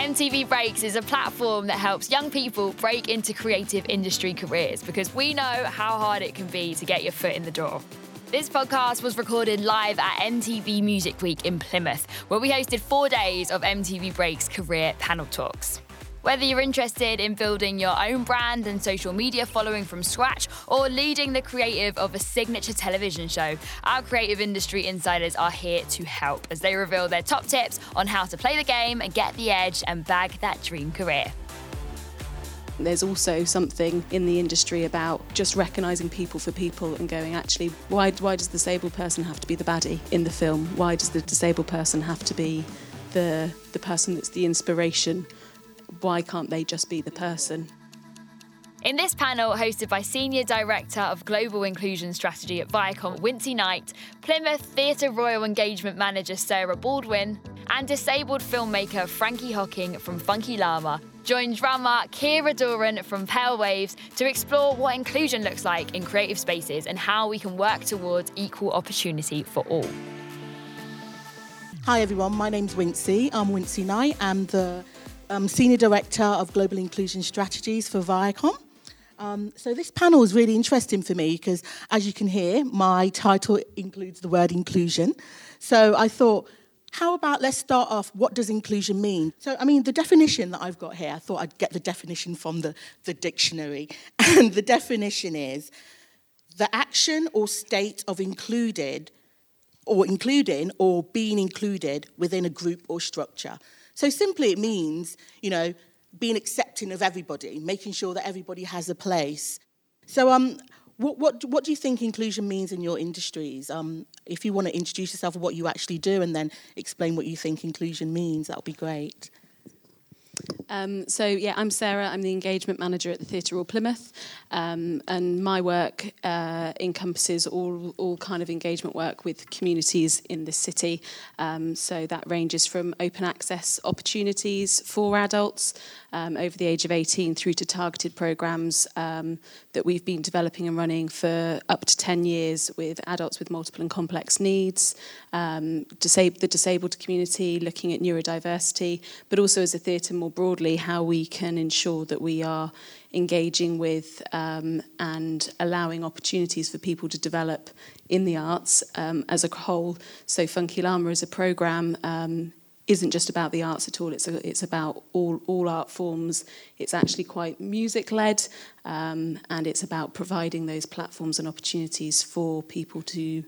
MTV Breaks is a platform that helps young people break into creative industry careers because we know how hard it can be to get your foot in the door. This podcast was recorded live at MTV Music Week in Plymouth, where we hosted four days of MTV Breaks career panel talks. Whether you're interested in building your own brand and social media following from scratch or leading the creative of a signature television show, our creative industry insiders are here to help as they reveal their top tips on how to play the game and get the edge and bag that dream career. There's also something in the industry about just recognising people for people and going, actually, why, why does the disabled person have to be the baddie in the film? Why does the disabled person have to be the, the person that's the inspiration? Why can't they just be the person? In this panel, hosted by Senior Director of Global Inclusion Strategy at Viacom, Wincy Knight, Plymouth Theatre Royal Engagement Manager Sarah Baldwin, and disabled filmmaker Frankie Hocking from Funky Llama, join drummer Ciara Doran from Pale Waves to explore what inclusion looks like in creative spaces and how we can work towards equal opportunity for all. Hi everyone, my name's Wincy. I'm Wincy Knight. I'm the um, Senior Director of Global Inclusion Strategies for Viacom. Um, so this panel is really interesting for me because, as you can hear, my title includes the word inclusion. So I thought, how about let's start off, what does inclusion mean? So, I mean, the definition that I've got here, I thought I'd get the definition from the, the dictionary. And the definition is the action or state of included or including or being included within a group or structure. So simply it means, you know, being accepting of everybody, making sure that everybody has a place. So um, what, what, what do you think inclusion means in your industries? Um, if you want to introduce yourself what you actually do and then explain what you think inclusion means, that would be great. Um, so yeah, I'm Sarah. I'm the engagement manager at the Theatre Royal Plymouth, um, and my work uh, encompasses all all kind of engagement work with communities in the city. Um, so that ranges from open access opportunities for adults um, over the age of 18 through to targeted programs um, that we've been developing and running for up to 10 years with adults with multiple and complex needs, um, disab- the disabled community, looking at neurodiversity, but also as a theatre more broadly, how we can ensure that we are engaging with um, and allowing opportunities for people to develop in the arts um, as a whole. So Funky Llama is a programme um, isn't just about the arts at all. It's a, it's about all all art forms. It's actually quite music led, um, and it's about providing those platforms and opportunities for people to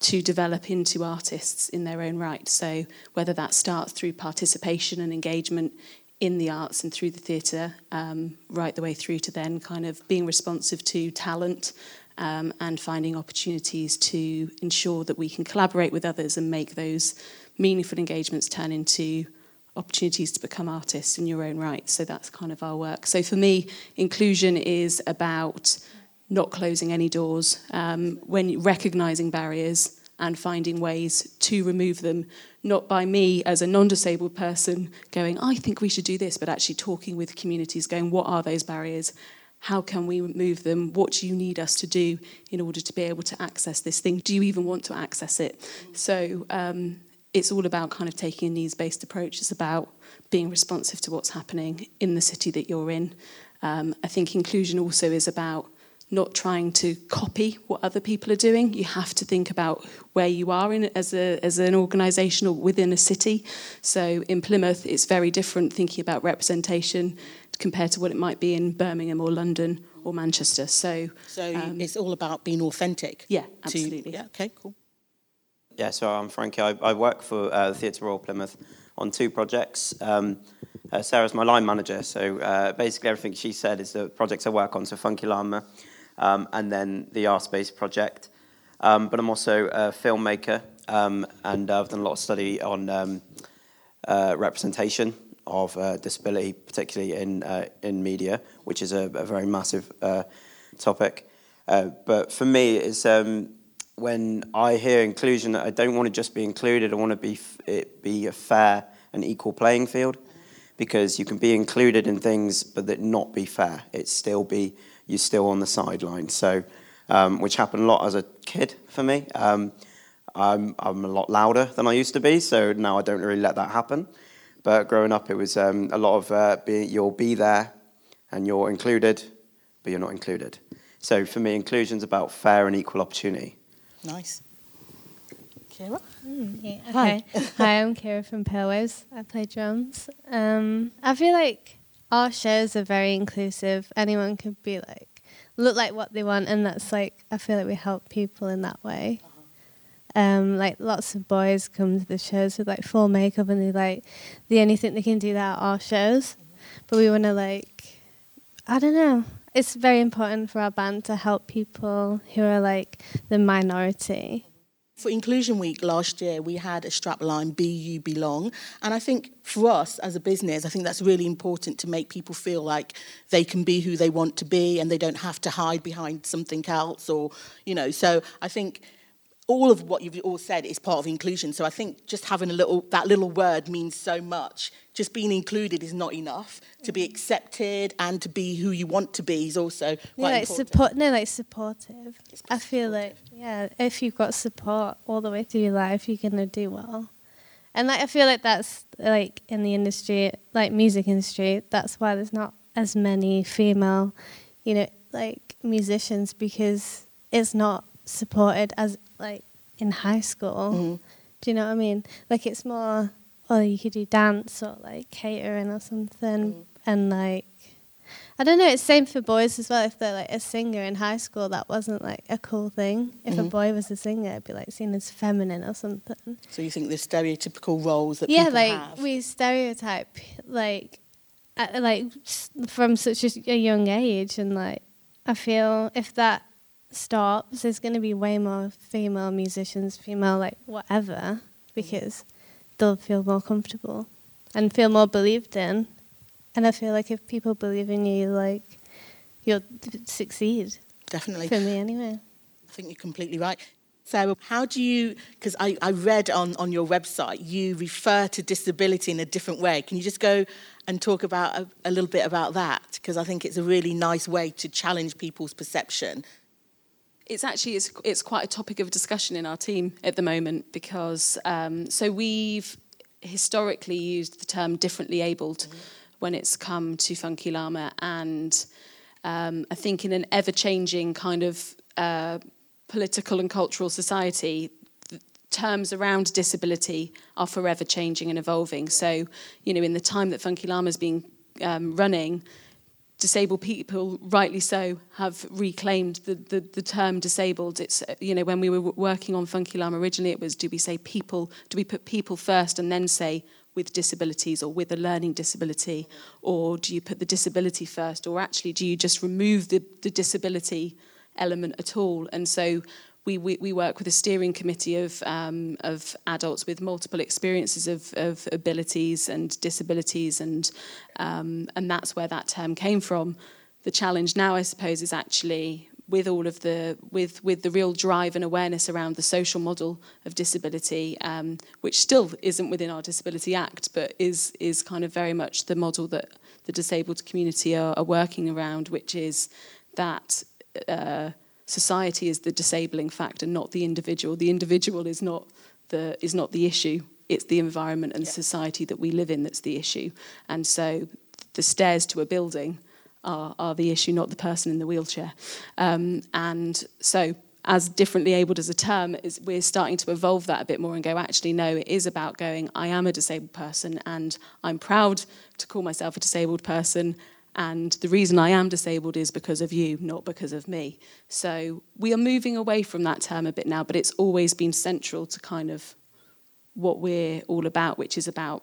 to develop into artists in their own right. So whether that starts through participation and engagement in the arts and through the theatre, um, right the way through to then kind of being responsive to talent um, and finding opportunities to ensure that we can collaborate with others and make those meaningful engagements turn into opportunities to become artists in your own right. So that's kind of our work. So for me, inclusion is about not closing any doors, um, when recognizing barriers and finding ways to remove them, not by me as a non disabled person going, I think we should do this, but actually talking with communities, going, what are those barriers? How can we remove them? What do you need us to do in order to be able to access this thing? Do you even want to access it? So, um, it's all about kind of taking a needs based approach. It's about being responsive to what's happening in the city that you're in. Um, I think inclusion also is about not trying to copy what other people are doing. You have to think about where you are in as a as an organisation or within a city. So in Plymouth, it's very different thinking about representation compared to what it might be in Birmingham or London or Manchester. So so um, it's all about being authentic. Yeah, absolutely. To, yeah. Okay. Cool. Yeah, so I'm Frankie. I, I work for uh, the Theatre Royal Plymouth on two projects. Um, uh, Sarah's my line manager, so uh, basically everything she said is the projects I work on, so Funky Llama, um, and then the Art Space project. Um, but I'm also a filmmaker, um, and I've done a lot of study on um, uh, representation of uh, disability, particularly in uh, in media, which is a, a very massive topic. but for me, it's um, when I hear inclusion, that I don't want to just be included. I want to be it be a fair and equal playing field, because you can be included in things, but that not be fair. It still be you're still on the sideline. So, um, which happened a lot as a kid for me. Um, I'm I'm a lot louder than I used to be, so now I don't really let that happen. But growing up, it was um, a lot of uh, be, you'll be there and you're included, but you're not included. So for me, inclusion is about fair and equal opportunity. Nice. Ciara? Mm, yeah, Hi. okay. Hi, I'm Ciara from Pale Waves. I play drums. Um, I feel like our shows are very inclusive. Anyone could be like, look like what they want, and that's like, I feel like we help people in that way. Um, like lots of boys come to the shows with like full makeup, and they like the only thing they can do that at our shows. But we want to like, I don't know. It's very important for our band to help people who are like the minority. For Inclusion Week last year, we had a strapline, Be You Belong. And I think for us as a business, I think that's really important to make people feel like they can be who they want to be and they don't have to hide behind something else or, you know, so I think all of what you've all said is part of inclusion. So I think just having a little that little word means so much. Just being included is not enough. To be accepted and to be who you want to be is also quite Yeah, like important. support. No, like supportive. I feel like yeah, if you've got support all the way through your life, you're gonna do well. And like I feel like that's like in the industry, like music industry. That's why there's not as many female, you know, like musicians because it's not supported as like in high school. Mhm. Do you know what I mean? Like it's more, oh, you could do dance or like catering or something, Mm. and like, I don't know. It's same for boys as well. If they're like a singer in high school, that wasn't like a cool thing. If a Mhm. boy was a singer, it'd be like seen as feminine or something. So you think the stereotypical roles that yeah, like have? we stereotype like, uh, like from such a, a young age, and like I feel if that stops, there's going to be way more female musicians, female like whatever, because they'll feel more comfortable and feel more believed in. And I feel like if people believe in you, like you'll succeed. Definitely. For me, anyway. I think you're completely right. Sarah, how do you, because I, I read on, on your website, you refer to disability in a different way. Can you just go and talk about a, a little bit about that? Because I think it's a really nice way to challenge people's perception. It's actually it's, it's quite a topic of discussion in our team at the moment because um, so we've historically used the term differently abled when it's come to Funky Llama and um, I think in an ever changing kind of uh, political and cultural society terms around disability are forever changing and evolving. So you know in the time that Funky Llama's been um, running disabled people, rightly so, have reclaimed the, the, the term disabled. It's, you know, when we were working on Funky Llama originally, it was do we say people, do we put people first and then say with disabilities or with a learning disability? Or do you put the disability first? Or actually, do you just remove the, the disability element at all? And so we, we, we work with a steering committee of, um, of adults with multiple experiences of, of abilities and disabilities, and, um, and that's where that term came from. The challenge now, I suppose, is actually with all of the with with the real drive and awareness around the social model of disability, um, which still isn't within our Disability Act, but is is kind of very much the model that the disabled community are, are working around, which is that. Uh, society is the disabling factor, not the individual. The individual is not the is not the issue. It's the environment and society that we live in that's the issue. And so the stairs to a building are, are the issue, not the person in the wheelchair. Um, and so as differently abled as a term, is we're starting to evolve that a bit more and go, actually, no, it is about going, I am a disabled person and I'm proud to call myself a disabled person and the reason I am disabled is because of you, not because of me. So we are moving away from that term a bit now, but it's always been central to kind of what we're all about, which is about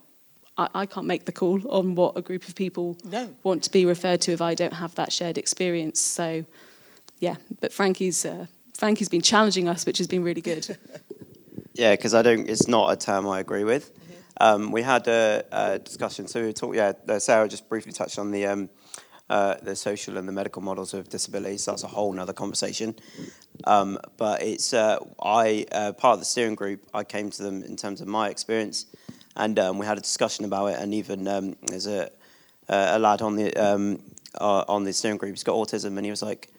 I, I can't make the call on what a group of people No. want to be referred to if I don't have that shared experience. So yeah, but Frankie's uh, Frankie's been challenging us, which has been really good. Yeah, because I don't. It's not a term I agree with. Um, we had a, a discussion. So we talked. Yeah, uh, Sarah just briefly touched on the um, uh, the social and the medical models of disability. So that's a whole nother conversation. Um, but it's uh, I uh, part of the steering group. I came to them in terms of my experience, and um, we had a discussion about it. And even um, there's a a lad on the um, uh, on the steering group. He's got autism, and he was like.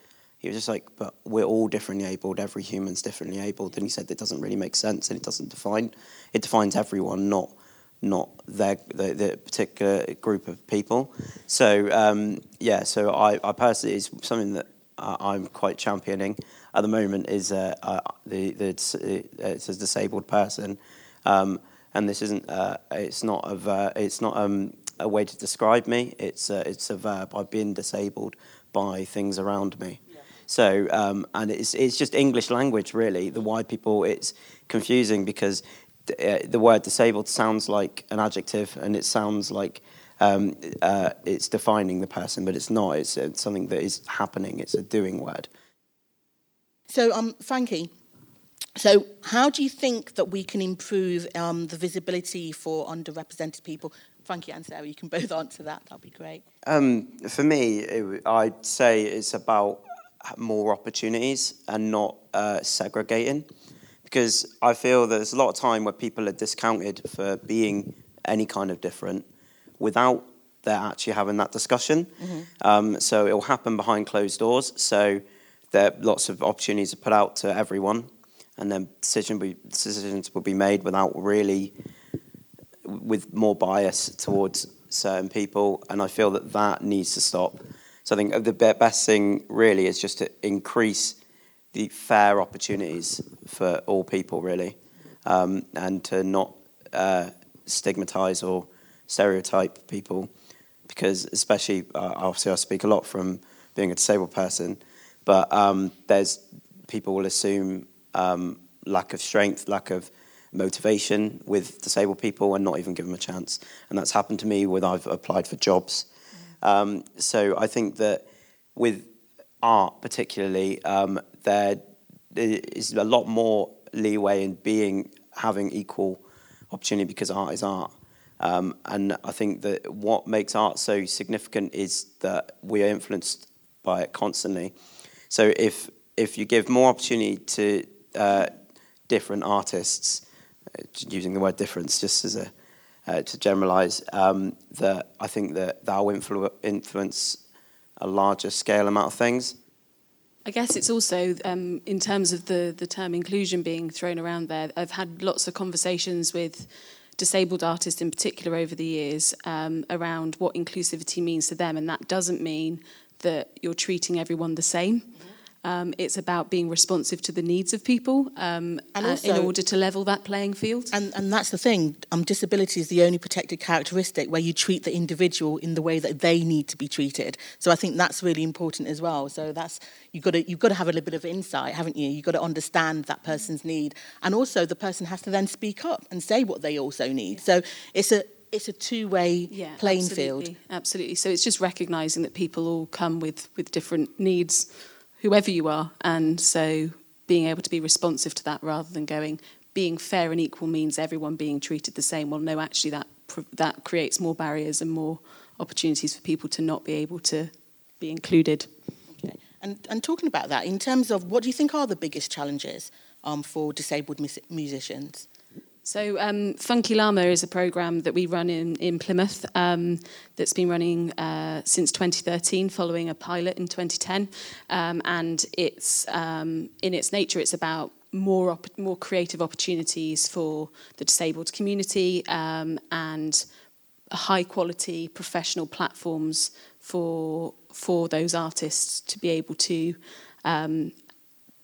He was just like, but we're all differently abled. Every human's differently abled, and he said that doesn't really make sense, and it doesn't define. It defines everyone, not not their the, the particular group of people. So um, yeah, so I, I personally is something that I'm quite championing at the moment is uh, uh, the the uh, it's a disabled person, um, and this isn't uh, it's not of uh, it's not um, a way to describe me. It's uh, it's a verb. I've been disabled by things around me. So um, and it's it's just English language really. The why people it's confusing because the word disabled sounds like an adjective and it sounds like um, uh, it's defining the person, but it's not. It's, it's, something that is happening. It's a doing word. So, um, Frankie, so how do you think that we can improve um, the visibility for underrepresented people? Frankie and Sarah, you can both answer that. That'd be great. Um, for me, it, I'd say it's about more opportunities and not uh, segregating because I feel there's a lot of time where people are discounted for being any kind of different without they're actually having that discussion. Mm-hmm. Um, so it will happen behind closed doors. So there are lots of opportunities are put out to everyone, and then decision be, decisions will be made without really with more bias towards certain people. And I feel that that needs to stop. So I think the best thing really is just to increase the fair opportunities for all people, really, um, and to not uh, stigmatise or stereotype people, because especially uh, obviously I speak a lot from being a disabled person, but um, there's people will assume um, lack of strength, lack of motivation with disabled people, and not even give them a chance. And that's happened to me when I've applied for jobs. Um, so I think that with art, particularly, um, there is a lot more leeway in being having equal opportunity because art is art. Um, and I think that what makes art so significant is that we are influenced by it constantly. So if if you give more opportunity to uh, different artists, uh, using the word difference just as a uh, to generalize, um, that I think that that will influ- influence a larger scale amount of things. I guess it's also um, in terms of the the term inclusion being thrown around there. I've had lots of conversations with disabled artists in particular over the years um, around what inclusivity means to them, and that doesn't mean that you're treating everyone the same. Um, it's about being responsive to the needs of people um, and also, in order to level that playing field. And, and that's the thing. Um, disability is the only protected characteristic where you treat the individual in the way that they need to be treated. So I think that's really important as well. So that's you've got to you've got to have a little bit of insight, haven't you? You've got to understand that person's need, and also the person has to then speak up and say what they also need. So it's a it's a two-way yeah, playing absolutely, field. Absolutely. So it's just recognizing that people all come with with different needs whoever you are. And so being able to be responsive to that rather than going, being fair and equal means everyone being treated the same. Well, no, actually, that, that creates more barriers and more opportunities for people to not be able to be included. Okay. And, and talking about that, in terms of what do you think are the biggest challenges um, for disabled musicians? So, um, Funky Llama is a program that we run in, in Plymouth um, that's been running uh, since 2013, following a pilot in 2010. Um, and it's um, in its nature, it's about more op- more creative opportunities for the disabled community um, and high quality professional platforms for for those artists to be able to um,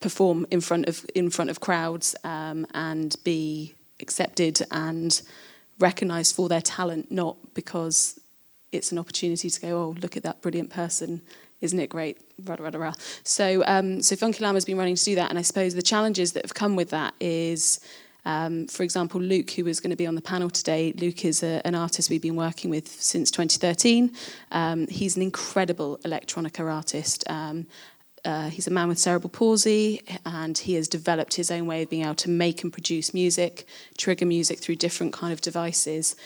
perform in front of in front of crowds and be accepted and recognised for their talent, not because it's an opportunity to go, oh, look at that brilliant person, isn't it great? Rah, rah, rah, So, um, so Funky Llama has been running to do that, and I suppose the challenges that have come with that is, um, for example, Luke, who is going to be on the panel today. Luke is a, an artist we've been working with since 2013. Um, he's an incredible electronica artist, um, uh, he's a man with cerebral palsy, and he has developed his own way of being able to make and produce music, trigger music through different kind of devices.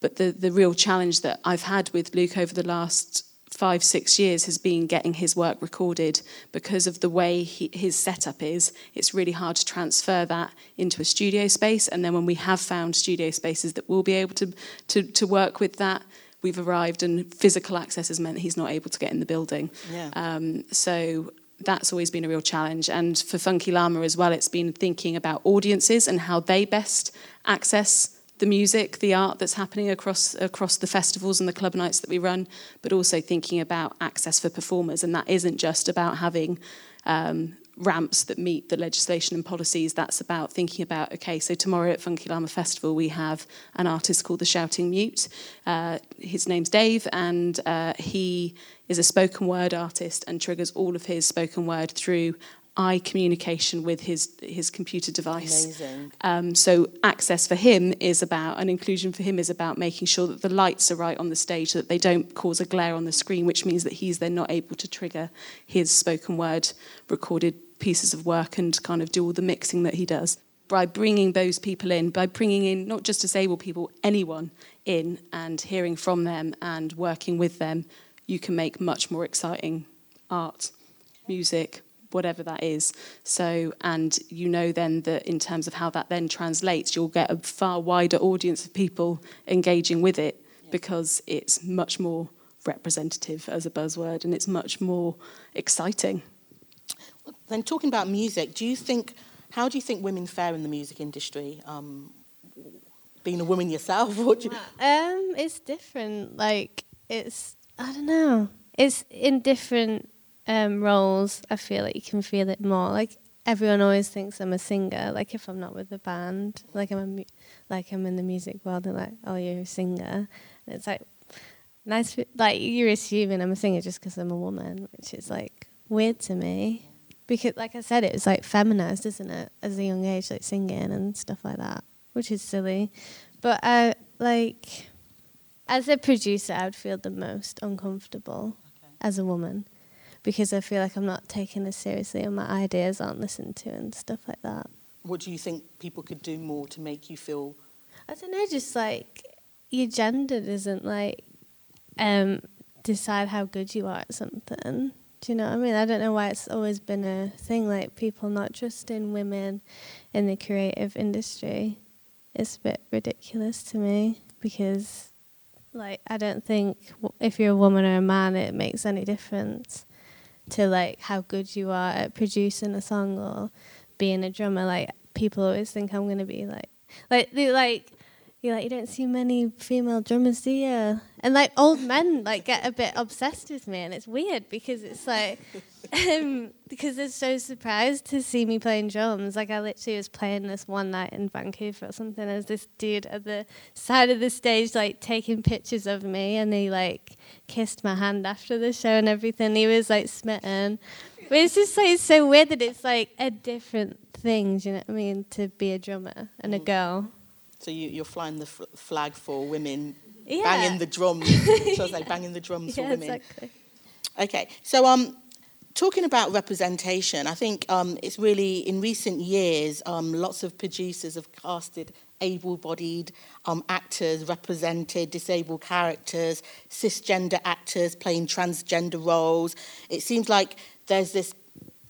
But the the real challenge that I've had with Luke over the last five six years has been getting his work recorded because of the way he, his setup is. It's really hard to transfer that into a studio space, and then when we have found studio spaces that will be able to to, to work with that we've arrived and physical access has meant he's not able to get in the building. Yeah. Um, so that's always been a real challenge. And for Funky Llama as well, it's been thinking about audiences and how they best access the music, the art that's happening across across the festivals and the club nights that we run, but also thinking about access for performers, and that isn't just about having um, ramps that meet the legislation and policies. That's about thinking about okay, so tomorrow at Funky Llama Festival we have an artist called the Shouting Mute. Uh, his name's Dave, and uh, he is a spoken word artist and triggers all of his spoken word through eye communication with his his computer device. Um, so access for him is about, and inclusion for him is about making sure that the lights are right on the stage, so that they don't cause a glare on the screen, which means that he's then not able to trigger his spoken word recorded pieces of work and kind of do all the mixing that he does. By bringing those people in, by bringing in not just disabled people, anyone in and hearing from them and working with them, you can make much more exciting art, music, whatever that is. So, and you know then that in terms of how that then translates, you'll get a far wider audience of people engaging with it because it's much more representative as a buzzword and it's much more exciting. Then talking about music, do you think, how do you think women fare in the music industry? Um, being a woman yourself, what you, Um, it's different. Like it's I don't know. It's in different um, roles. I feel like you can feel it more. Like everyone always thinks I'm a singer. Like if I'm not with the band, like I'm mu- like I'm in the music world, they're like, "Oh, you're a singer." And it's like nice. Like you're assuming I'm a singer just because I'm a woman, which is like weird to me. Because, like I said, it was like feminized, isn't it, as a young age, like singing and stuff like that, which is silly. But I like as a producer, I would feel the most uncomfortable as a woman because I feel like I'm not taken as seriously and my ideas aren't listened to and stuff like that. what do you think people could do more to make you feel I don't know, just like your gender doesn't like um, decide how good you are at something. Do you know what I mean? I don't know why it's always been a thing, like people not trusting women in the creative industry. It's a bit ridiculous to me because, like, I don't think w- if you're a woman or a man, it makes any difference to like how good you are at producing a song or being a drummer. Like, people always think I'm gonna be like, like they like you're like you don't see many female drummers, do you? And like old men like get a bit obsessed with me, and it's weird because it's like um, because they're so surprised to see me playing drums. Like I literally was playing this one night in Vancouver or something. There's this dude at the side of the stage like taking pictures of me, and he like kissed my hand after the show and everything. He was like smitten. But it's just like so weird that it's like a different thing. Do you know what I mean? To be a drummer and a girl. So you, you're flying the f- flag for women, Yeah. banging the drums. so I was like banging the drums for women. exactly. Okay, so um, talking about representation, I think um, it's really in recent years, um, lots of producers have casted able-bodied um, actors, represented disabled characters, cisgender actors playing transgender roles. It seems like there's this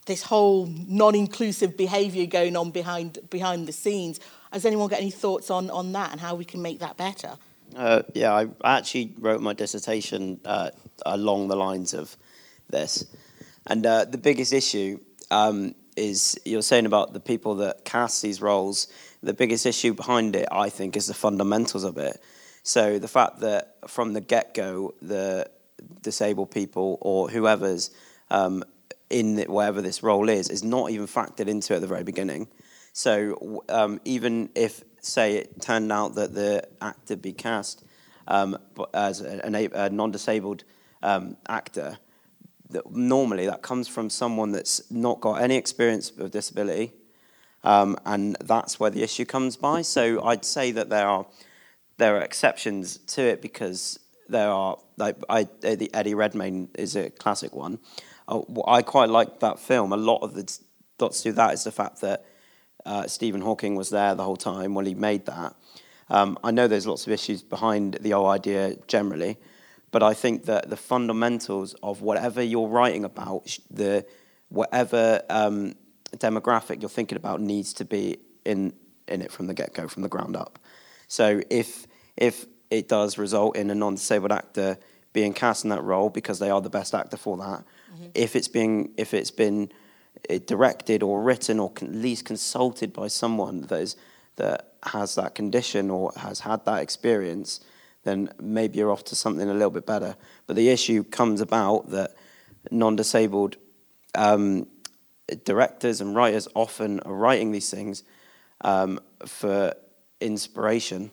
this whole non-inclusive behaviour going on behind behind the scenes. Has anyone got any thoughts on on that and how we can make that better? Uh, yeah, I actually wrote my dissertation uh, along the lines of this. And uh, the biggest issue um, is you're saying about the people that cast these roles. The biggest issue behind it, I think, is the fundamentals of it. So the fact that from the get go, the disabled people or whoever's um, in the, whatever this role is is not even factored into at the very beginning. So um, even if, say, it turned out that the actor be cast um, as a, a, non-disabled um, actor, that normally that comes from someone that's not got any experience of disability, um, and that's where the issue comes by. So I'd say that there are there are exceptions to it because there are like I, the Eddie Redmayne is a classic one. Uh, I quite like that film. A lot of the dots to that is the fact that uh, Stephen Hawking was there the whole time when he made that. Um, I know there's lots of issues behind the whole idea generally, but I think that the fundamentals of whatever you're writing about, the whatever um, demographic you're thinking about needs to be in in it from the get go, from the ground up. So if if it does result in a non-disabled actor being cast in that role because they are the best actor for that, if it's being if it's been directed or written or at least consulted by someone that is that has that condition or has had that experience, then maybe you're off to something a little bit better. But the issue comes about that non-disabled um, directors and writers often are writing these things um, for inspiration.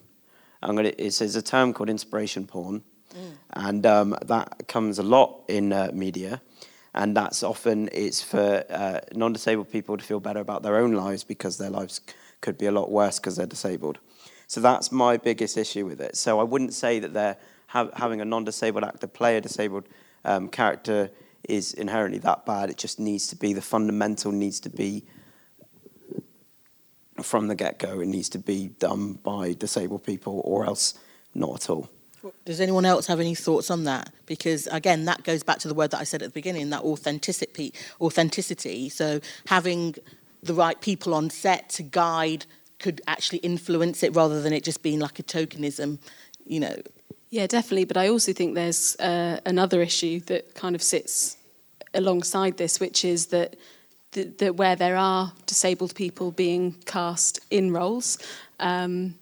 I'm gonna, it's, there's a term called inspiration porn, mm. and um, that comes a lot in uh, media. And that's often it's for uh, non-disabled people to feel better about their own lives because their lives could be a lot worse because they're disabled. So that's my biggest issue with it. So I wouldn't say that they're ha- having a non-disabled actor play a disabled um, character is inherently that bad. It just needs to be the fundamental needs to be from the get go. It needs to be done by disabled people, or else not at all. Does anyone else have any thoughts on that? Because again, that goes back to the word that I said at the beginning, that authenticity. Authenticity. So having the right people on set to guide could actually influence it rather than it just being like a tokenism, you know. Yeah, definitely. But I also think there's uh, another issue that kind of sits alongside this, which is that, where there are disabled people being cast in roles, um,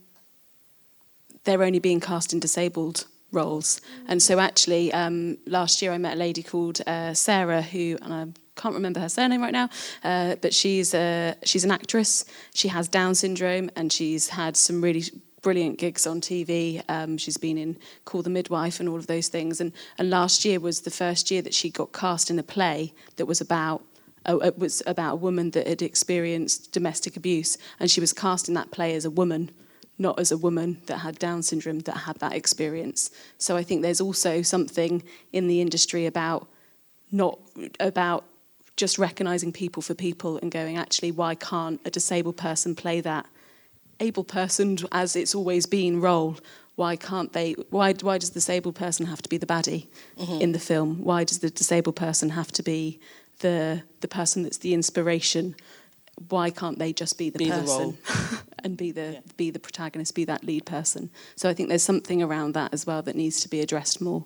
they're only being cast in disabled roles. And so actually, um, last year I met a lady called uh, Sarah who, and I can't remember her surname right now, uh, but she's a, she's an actress. She has Down syndrome, and she's had some really brilliant gigs on TV. Um, she's been in Call the Midwife and all of those things. And, and last year was the first year that she got cast in a play that was about uh, it was about a woman that had experienced domestic abuse, and she was cast in that play as a woman, not as a woman that had Down syndrome that had that experience. So I think there's also something in the industry about not about just recognizing people for people and going, actually, why can't a disabled person play that able person as it's always been role why can't they why why does the disabled person have to be the baddie mm-hmm. in the film why does the disabled person have to be the the person that's the inspiration why can't they just be the be person the and be the yeah. be the protagonist be that lead person so i think there's something around that as well that needs to be addressed more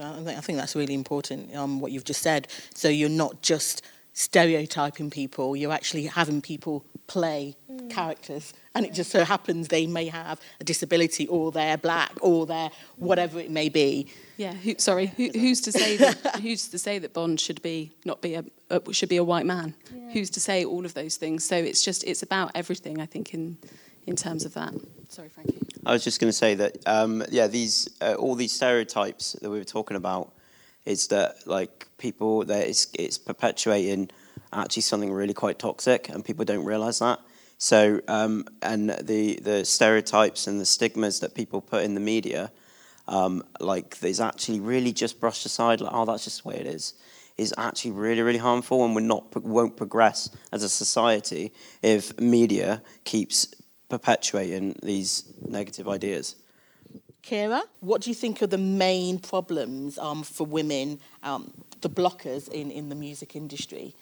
I think that's really important, um, what you've just said. So you're not just stereotyping people, you're actually having people play mm. characters. And it just so happens they may have a disability or they're black or they're whatever it may be. Yeah, who, sorry, who, who's to say that who's to say that Bond should be not be a, a should be a white man? Yeah. Who's to say all of those things? So it's just it's about everything I think in in terms of that. Sorry, Frankie. I was just going to say that um, yeah, these uh, all these stereotypes that we were talking about is that like people that it's it's perpetuating actually something really quite toxic, and people don't realise that. So, um, and the the stereotypes and the stigmas that people put in the media, um, like there's actually really just brushed aside, like oh, that's just the way it is, is actually really really harmful, and we're not won't progress as a society if media keeps perpetuating these negative ideas. Ciara, what do you think are the main problems um, for women, um, the blockers in, in the music industry?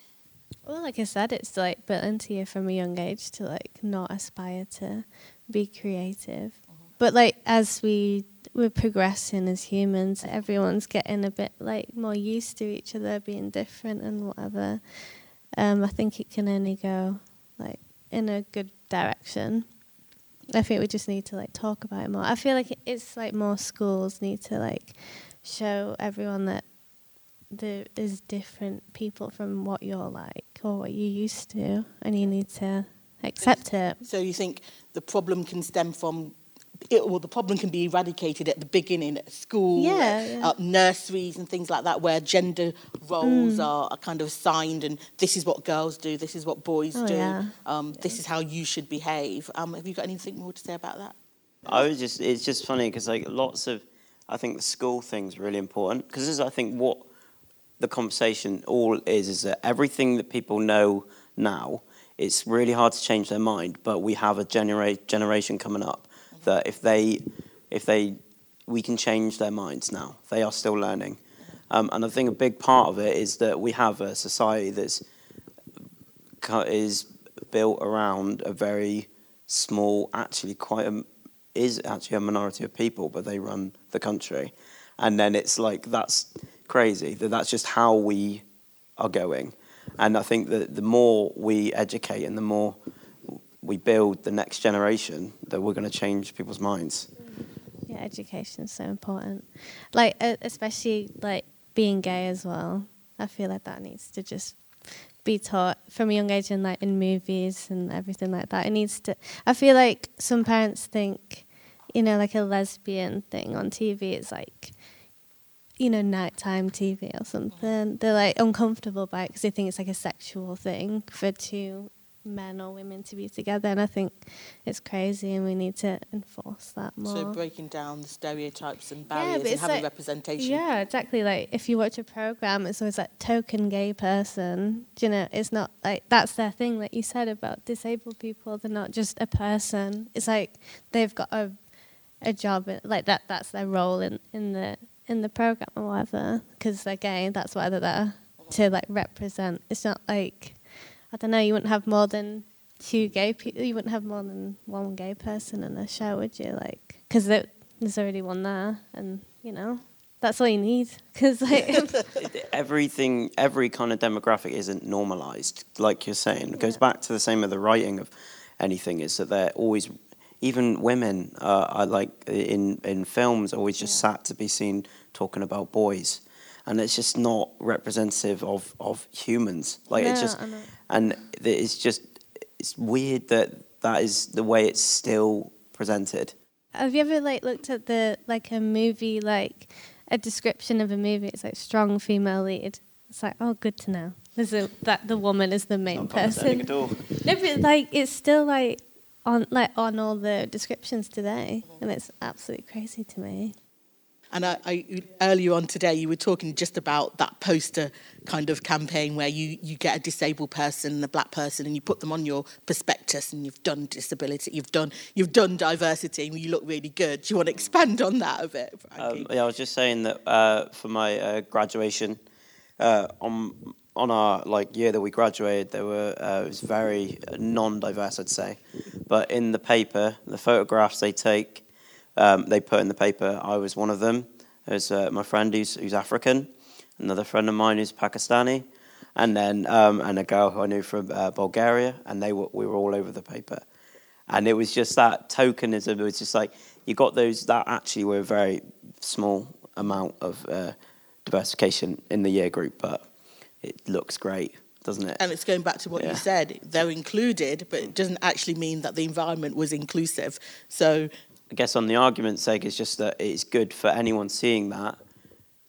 Well, like I said, it's like built into you from a young age to like not aspire to be creative. Mm-hmm. But like as we we're progressing as humans, everyone's getting a bit like more used to each other being different and whatever. Um, I think it can only go like in a good direction. I think we just need to like talk about it more. I feel like it's like more schools need to like show everyone that there is different people from what you're like or what you used to, and you need to accept it. So you think the problem can stem from it, well, the problem can be eradicated at the beginning at school, yeah, yeah. Uh, nurseries, and things like that, where gender roles mm. are, are, kind of assigned, and this is what girls do, this is what boys oh, do, yeah. Um, this is how you should behave. Um, have you got anything more to say about that? I was just, it's just funny because like lots of, I think the school thing's really important because this is, I think, what the conversation all is is that everything that people know now, it's really hard to change their mind, but we have a genera- generation coming up that if they, if they, we can change their minds now. They are still learning. Um, and I think a big part of it is that we have a society that's is built around a very small, actually quite a, is actually a minority of people, but they run the country. And then it's like that's crazy that that's just how we are going. And I think that the more we educate and the more we build the next generation, that we're going to change people's minds. Yeah, education is so important. Like, especially like being gay as well. I feel like that needs to just be taught from a young age and like in movies and everything like that. It needs to. I feel like some parents think, you know, like a lesbian thing on TV is like, you know, nighttime TV or something. They're like uncomfortable by it because they think it's like a sexual thing for two men or women to be together. And I think it's crazy, and we need to enforce that more. So breaking down the stereotypes and barriers but and having like- representation. Yeah, exactly. Like if you watch a program, it's always like token gay person. Do you know? It's not like that's their thing. Like you said about disabled people, they're not just a person. It's like they've got a a job. Like that. That's their role in in the in the program or whatever. Because they're gay. That's why they're there to like represent. It's not like I don't know. You wouldn't have more than two gay people. You wouldn't have more than one gay person in a show, would you? Like because there's already one there, and you know that's all you need. Because like everything, every kind of demographic isn't normalized, like you're saying. It goes back to the same with the writing of anything, is that they're always, even women uh, are like in, in films, always just sat to be seen talking about boys. And it's just not representative of, of humans. Like it's just, and it's just, it's weird that that is the way it's still presented. Have you ever like looked at the like a movie like a description of a movie? It's like strong female lead. It's like oh, good to know. There's a, that the woman is the main Not person. at all. No, but like it's still like on like on all the descriptions today, and it's absolutely crazy to me. And I, I, earlier on today, you were talking just about that poster kind of campaign where you, you get a disabled person and a black person, and you put them on your prospectus, and you've done disability, you've done you've done diversity, and you look really good. Do you want to expand on that a bit, Frankie? Um, yeah, I was just saying that uh, for my uh, graduation, uh, on on our like year that we graduated, there were uh, it was very non-diverse, I'd say, but in the paper, the photographs they take, um, they put in the paper. I was one of them. There's uh, my friend who's who's African, another friend of mine who's Pakistani, and then um, and a girl who I knew from uh, Bulgaria, and they were we were all over the paper and it was just that tokenism. It was just like you got those that actually were a very small amount of uh, diversification in the year group, but it looks great, doesn't it? and it's going back to what Yeah. you said. They're included, but it doesn't actually mean that the environment was inclusive. So I guess on the argument's sake, it's just that it's good for anyone seeing that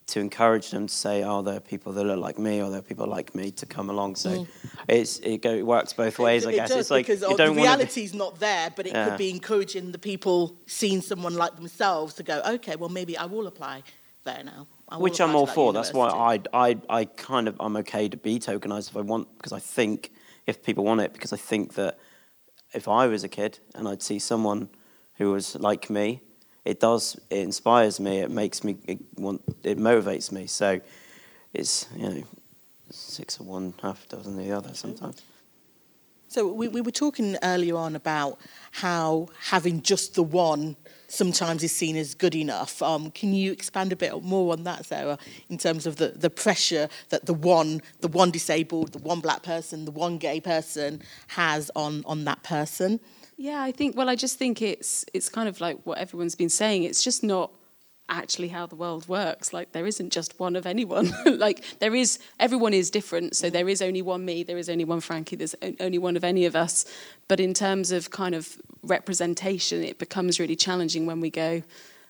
to encourage them to say, "Oh, there are people that look like me, or there are people like me to come along." So mm. it's it, go, it works both ways, I it guess. does, it's like because you don't the reality's not there, but it Yeah. could be encouraging the people seeing someone like themselves to go, okay, well maybe I will apply there now. Which I'm all for. That's why. I, I, I kind of, I'm okay to be tokenized if I want, because I think if people want it, because I think that if I was a kid and I'd see someone who was like me, it does, it inspires me, it makes me it want, it motivates me. So it's, you know, six of one, half a dozen of the other sometimes. So we, we were talking earlier on about how having just the one sometimes is seen as good enough. Um, can you expand a bit more on that, Sarah, in terms of the, the pressure that the one, the one disabled, the one black person, the one gay person has on, on that person? Yeah, I think. Well, I just think it's it's kind of like what everyone's been saying. It's just not actually how the world works. Like there isn't just one of anyone. like there is everyone is different. So there is only one me. There is only one Frankie. There's only one of any of us. But in terms of kind of representation, it becomes really challenging when we go.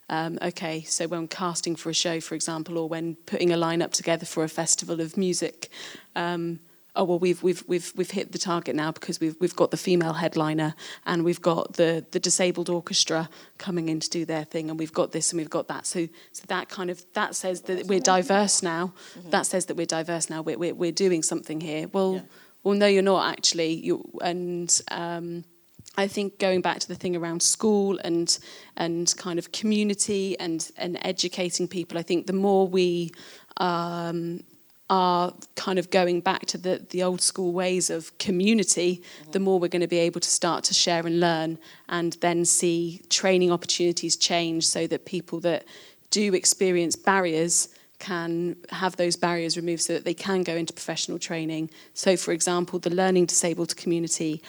Um, okay, so when casting for a show, for example, or when putting a lineup together for a festival of music, um, oh well, we've we've we've we've hit the target now because we've we've got the female headliner and we've got the the disabled orchestra coming in to do their thing, and we've got this and we've got that. So so that kind of that says that we're diverse now. That says that we're diverse now. We're we're, we're doing something here. Well, Yeah. well, no, you're not actually. You and. Um, I think going back to the thing around school and and kind of community and and educating people, I think the more we um, are kind of going back to the the old school ways of community, the more we're going to be able to start to share and learn, and then see training opportunities change so that people that do experience barriers can have those barriers removed so that they can go into professional training. So, for example, the learning disabled community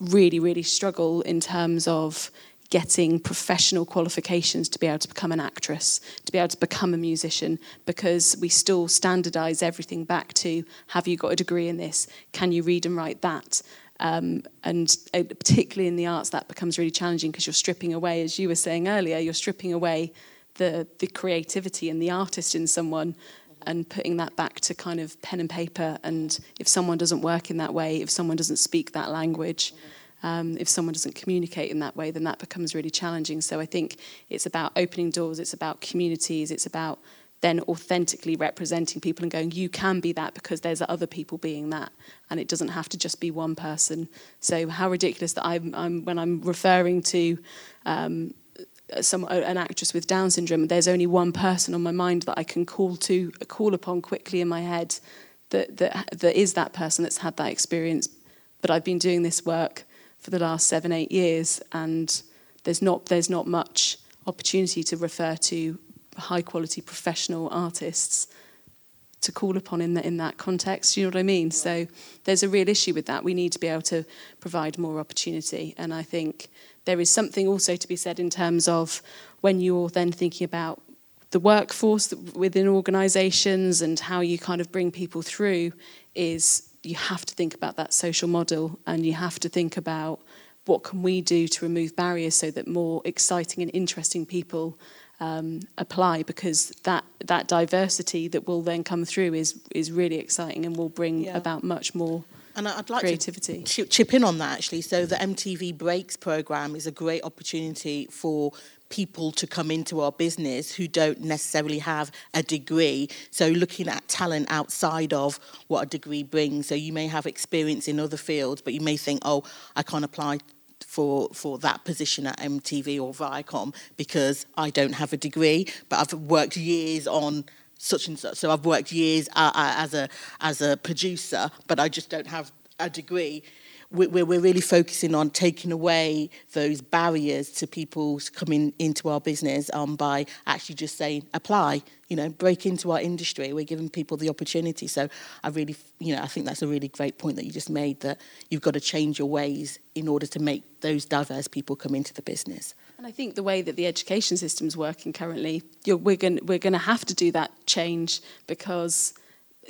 really, really struggle in terms of getting professional qualifications to be able to become an actress, to be able to become a musician, because we still standardize everything back to have you got a degree in this? Can you read and write that? Um, and uh, particularly in the arts, that becomes really challenging because you're stripping away, as you were saying earlier, you're stripping away the, the creativity and the artist in someone and putting that back to kind of pen and paper. And if someone doesn't work in that way, if someone doesn't speak that language, um, if someone doesn't communicate in that way, then that becomes really challenging. So I think it's about opening doors, it's about communities, it's about then authentically representing people and going, you can be that because there's other people being that, and it doesn't have to just be one person. So how ridiculous that I'm, I'm when I'm referring to um, some an actress with Down syndrome, there's only one person on my mind that I can call to call upon quickly in my head that that that is that person that's had that experience. But I've been doing this work for the last seven eight years, and there's not there's not much opportunity to refer to high quality professional artists to call upon in that in that context. You know what I mean? So there's a real issue with that. We need to be able to provide more opportunity, and I think there is something also to be said in terms of when you're then thinking about the workforce within organisations and how you kind of bring people through is you have to think about that social model and you have to think about what can we do to remove barriers so that more exciting and interesting people um, apply because that that diversity that will then come through is is really exciting and will bring yeah. about much more and I'd like creativity. to chip in on that actually. So the MTV Breaks program is a great opportunity for people to come into our business who don't necessarily have a degree. So looking at talent outside of what a degree brings. So you may have experience in other fields, but you may think, oh, I can't apply for for that position at MTV or Viacom because I don't have a degree, but I've worked years on such and such. So I've worked years as a as a producer, but I just don't have a degree. We're, we're really focusing on taking away those barriers to people coming into our business um, by actually just saying apply, you know, break into our industry. We're giving people the opportunity. So I really, you know, I think that's a really great point that you just made that you've got to change your ways in order to make those diverse people come into the business. And I think the way that the education system is working currently, we're going we're going to have to do that change because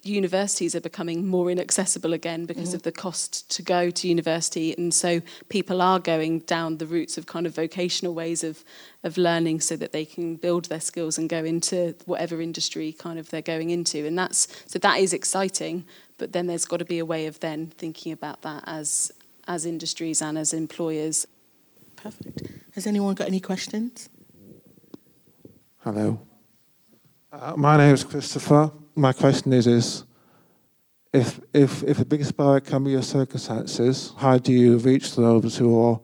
universities are becoming more inaccessible again because mm-hmm. of the cost to go to university and so people are going down the routes of kind of vocational ways of of learning so that they can build their skills and go into whatever industry kind of they're going into and that's so that is exciting but then there's got to be a way of then thinking about that as as industries and as employers Perfect. Has anyone got any questions? Hello. Uh, my name is Christopher. My question is, is if, if, if the biggest barrier can be your circumstances, how do you reach those who are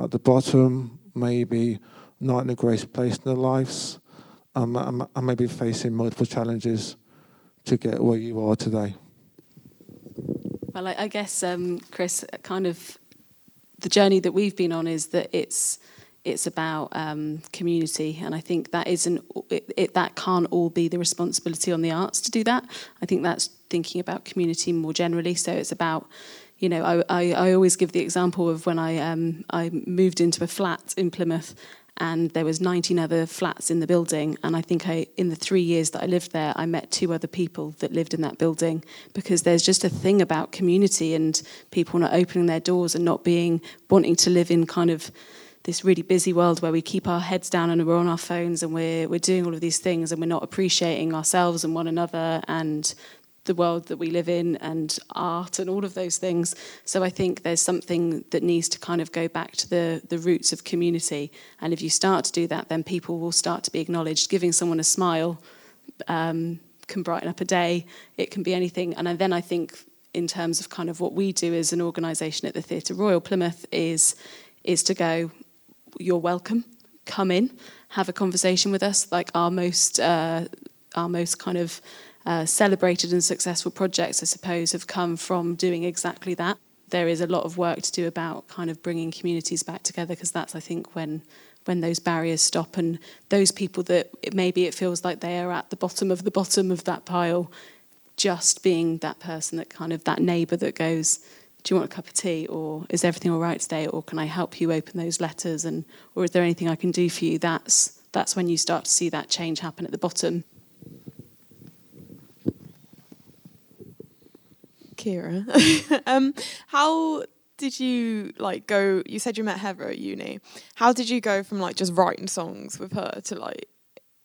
at the bottom, maybe not in a great place in their lives, um, and maybe facing multiple challenges to get where you are today? Well, I, I guess, um, Chris, kind of the journey that we've been on is that it's it's about um, community, and I think that isn't it, it, that can't all be the responsibility on the arts to do that. I think that's thinking about community more generally. So it's about you know, I, I, I always give the example of when I um, I moved into a flat in Plymouth and there was 19 other flats in the building and i think i in the 3 years that i lived there i met two other people that lived in that building because there's just a thing about community and people not opening their doors and not being wanting to live in kind of this really busy world where we keep our heads down and we're on our phones and we're we're doing all of these things and we're not appreciating ourselves and one another and the world that we live in and art and all of those things. So I think there's something that needs to kind of go back to the, the roots of community. And if you start to do that, then people will start to be acknowledged. Giving someone a smile um, can brighten up a day, it can be anything. And then I think, in terms of kind of what we do as an organisation at the Theatre Royal Plymouth, is, is to go, you're welcome, come in, have a conversation with us, like our most, uh, our most kind of uh, celebrated and successful projects, I suppose, have come from doing exactly that. There is a lot of work to do about kind of bringing communities back together because that's, I think, when when those barriers stop and those people that it, maybe it feels like they are at the bottom of the bottom of that pile, just being that person that kind of that neighbour that goes, do you want a cup of tea or is everything all right today or can I help you open those letters and or is there anything I can do for you? That's that's when you start to see that change happen at the bottom. Ciara um, how did you like go you said you met Heather at uni. How did you go from like just writing songs with her to like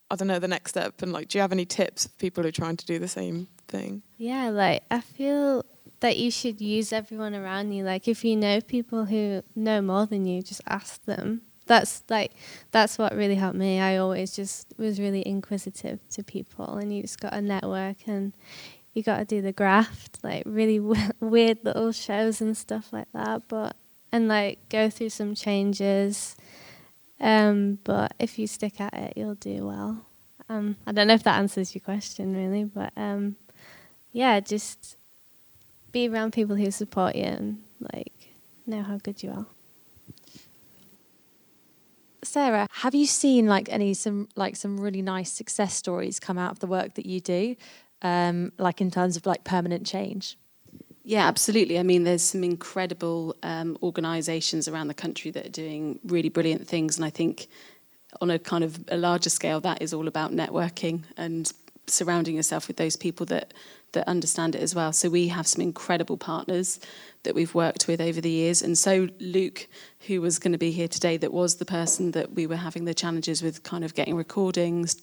I don't know the next step? And like do you have any tips for people who are trying to do the same thing? Yeah, like I feel that you should use everyone around you. Like if you know people who know more than you, just ask them. That's like that's what really helped me. I always just was really inquisitive to people, and you just got a network and you got to do the graft, like really w- weird little shows and stuff like that. But and like go through some changes. Um, but if you stick at it, you'll do well. Um, I don't know if that answers your question really, but um, yeah, just be around people who support you and like know how good you are. Sarah, have you seen like any some like some really nice success stories come out of the work that you do, um, like in terms of like permanent change? Yeah, absolutely. I mean, there's some incredible um, organisations around the country that are doing really brilliant things, and I think on a kind of a larger scale, that is all about networking and surrounding yourself with those people that that understand it as well. So we have some incredible partners that we've worked with over the years, and so Luke, who was going to be here today, that was the person that we were having the challenges with, kind of getting recordings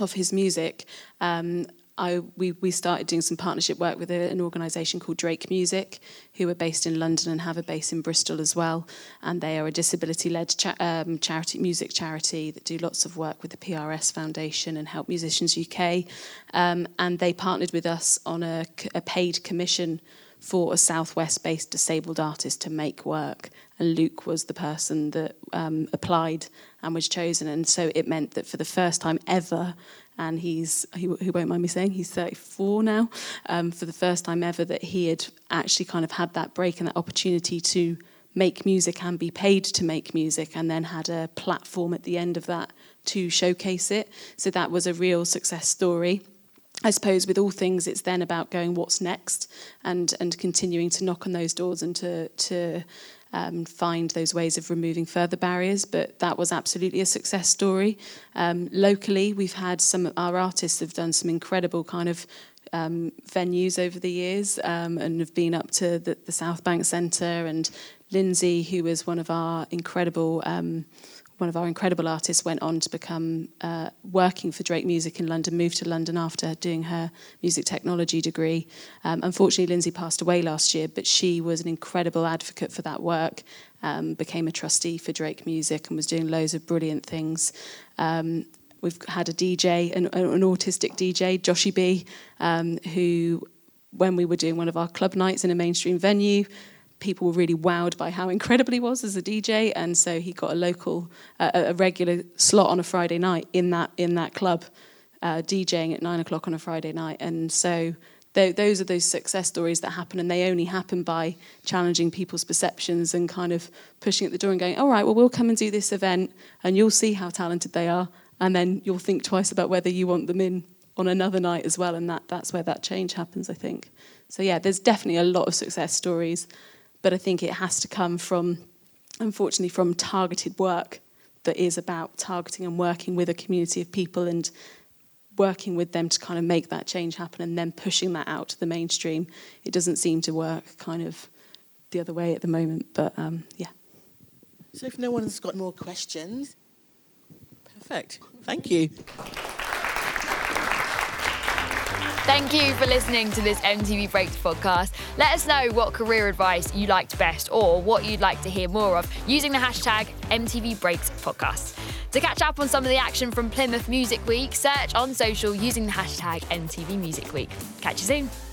of his music. Um, I, we, we started doing some partnership work with a, an organisation called Drake Music, who are based in London and have a base in Bristol as well. And they are a disability-led cha- um, charity, music charity that do lots of work with the PRS Foundation and Help Musicians UK. Um, and they partnered with us on a, a paid commission for a southwest-based disabled artist to make work. And Luke was the person that um, applied and was chosen. And so it meant that for the first time ever, and he's he, he won't mind me saying he's 34 now um, for the first time ever that he had actually kind of had that break and that opportunity to make music and be paid to make music and then had a platform at the end of that to showcase it. So that was a real success story. I suppose with all things it's then about going what's next? And and continuing to knock on those doors and to to um, find those ways of removing further barriers. But that was absolutely a success story. Um, locally, we've had some of our artists have done some incredible kind of um, venues over the years um, and have been up to the, the South Bank Centre and Lindsay, who was one of our incredible um, one of our incredible artists went on to become uh, working for Drake Music in London, moved to London after doing her music technology degree. Um, unfortunately, Lindsay passed away last year, but she was an incredible advocate for that work, um, became a trustee for Drake Music, and was doing loads of brilliant things. Um, we've had a DJ, an, an autistic DJ, Joshy B, um, who, when we were doing one of our club nights in a mainstream venue, people were really wowed by how incredible he was as a DJ, and so he got a local, uh, a regular slot on a Friday night in that in that club, uh, DJing at nine o'clock on a Friday night. And so th- those are those success stories that happen, and they only happen by challenging people's perceptions and kind of pushing at the door and going, "All right, well, we'll come and do this event, and you'll see how talented they are, and then you'll think twice about whether you want them in." on another night as well and that that's where that change happens i think so yeah there's definitely a lot of success stories but I think it has to come from, unfortunately, from targeted work that is about targeting and working with a community of people and working with them to kind of make that change happen and then pushing that out to the mainstream. It doesn't seem to work kind of the other way at the moment, but um, yeah. So if no one's got more questions, perfect. Thank you. Thank you for listening to this MTV Breaks podcast. Let us know what career advice you liked best or what you'd like to hear more of using the hashtag MTV Breaks podcast. To catch up on some of the action from Plymouth Music Week, search on social using the hashtag MTV Music Week. Catch you soon.